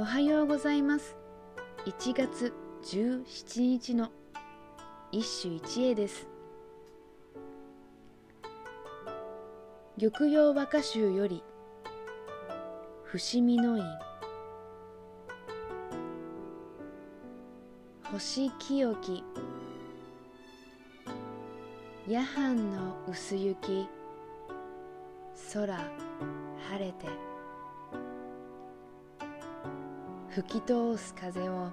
おはようございます。1月17日の一首一会です。玉葉和歌集より伏見の院。星清き。夜半の薄雪。空晴れて。吹き通す風を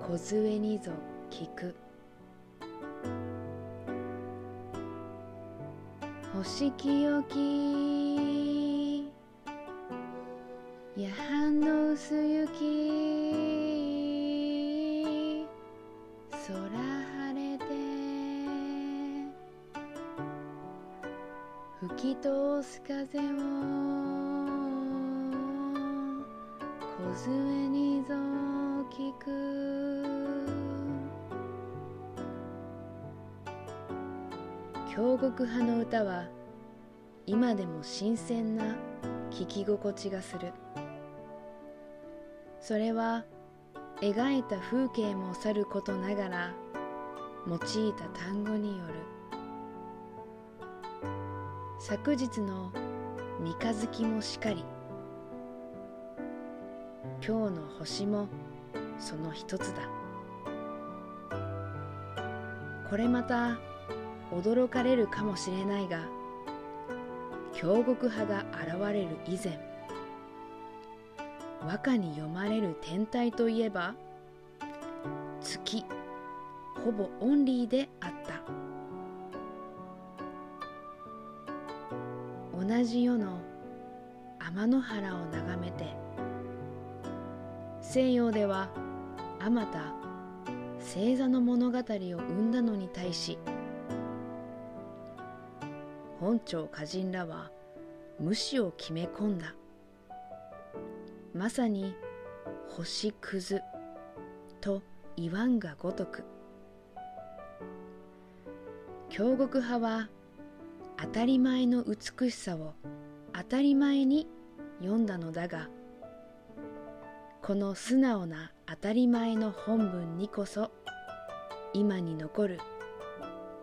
梢にぞ聞く。星清き夜半の薄雪空晴れて吹き通す風を。梢にぞ聞く京極派の歌は今でも新鮮な聞き心地がするそれは描いた風景もさることながら用いた単語による昨日の三日月もしかり今日の星もその一つだ。これまた驚かれるかもしれないが京極派が現れる以前和歌に読まれる天体といえば月ほぼオンリーであった。同じ世の天の原を眺めて西洋ではあまた星座の物語を生んだのに対し本朝歌人らは無視を決め込んだ。まさに星屑と言わんがごとく。京極派は当たり前の美しさを当たり前に読んだのだがこの素直な当たり前の本文にこそ今に残る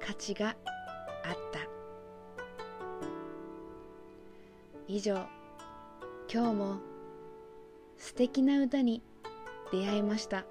価値があった以上今日も素敵な歌に出会いました。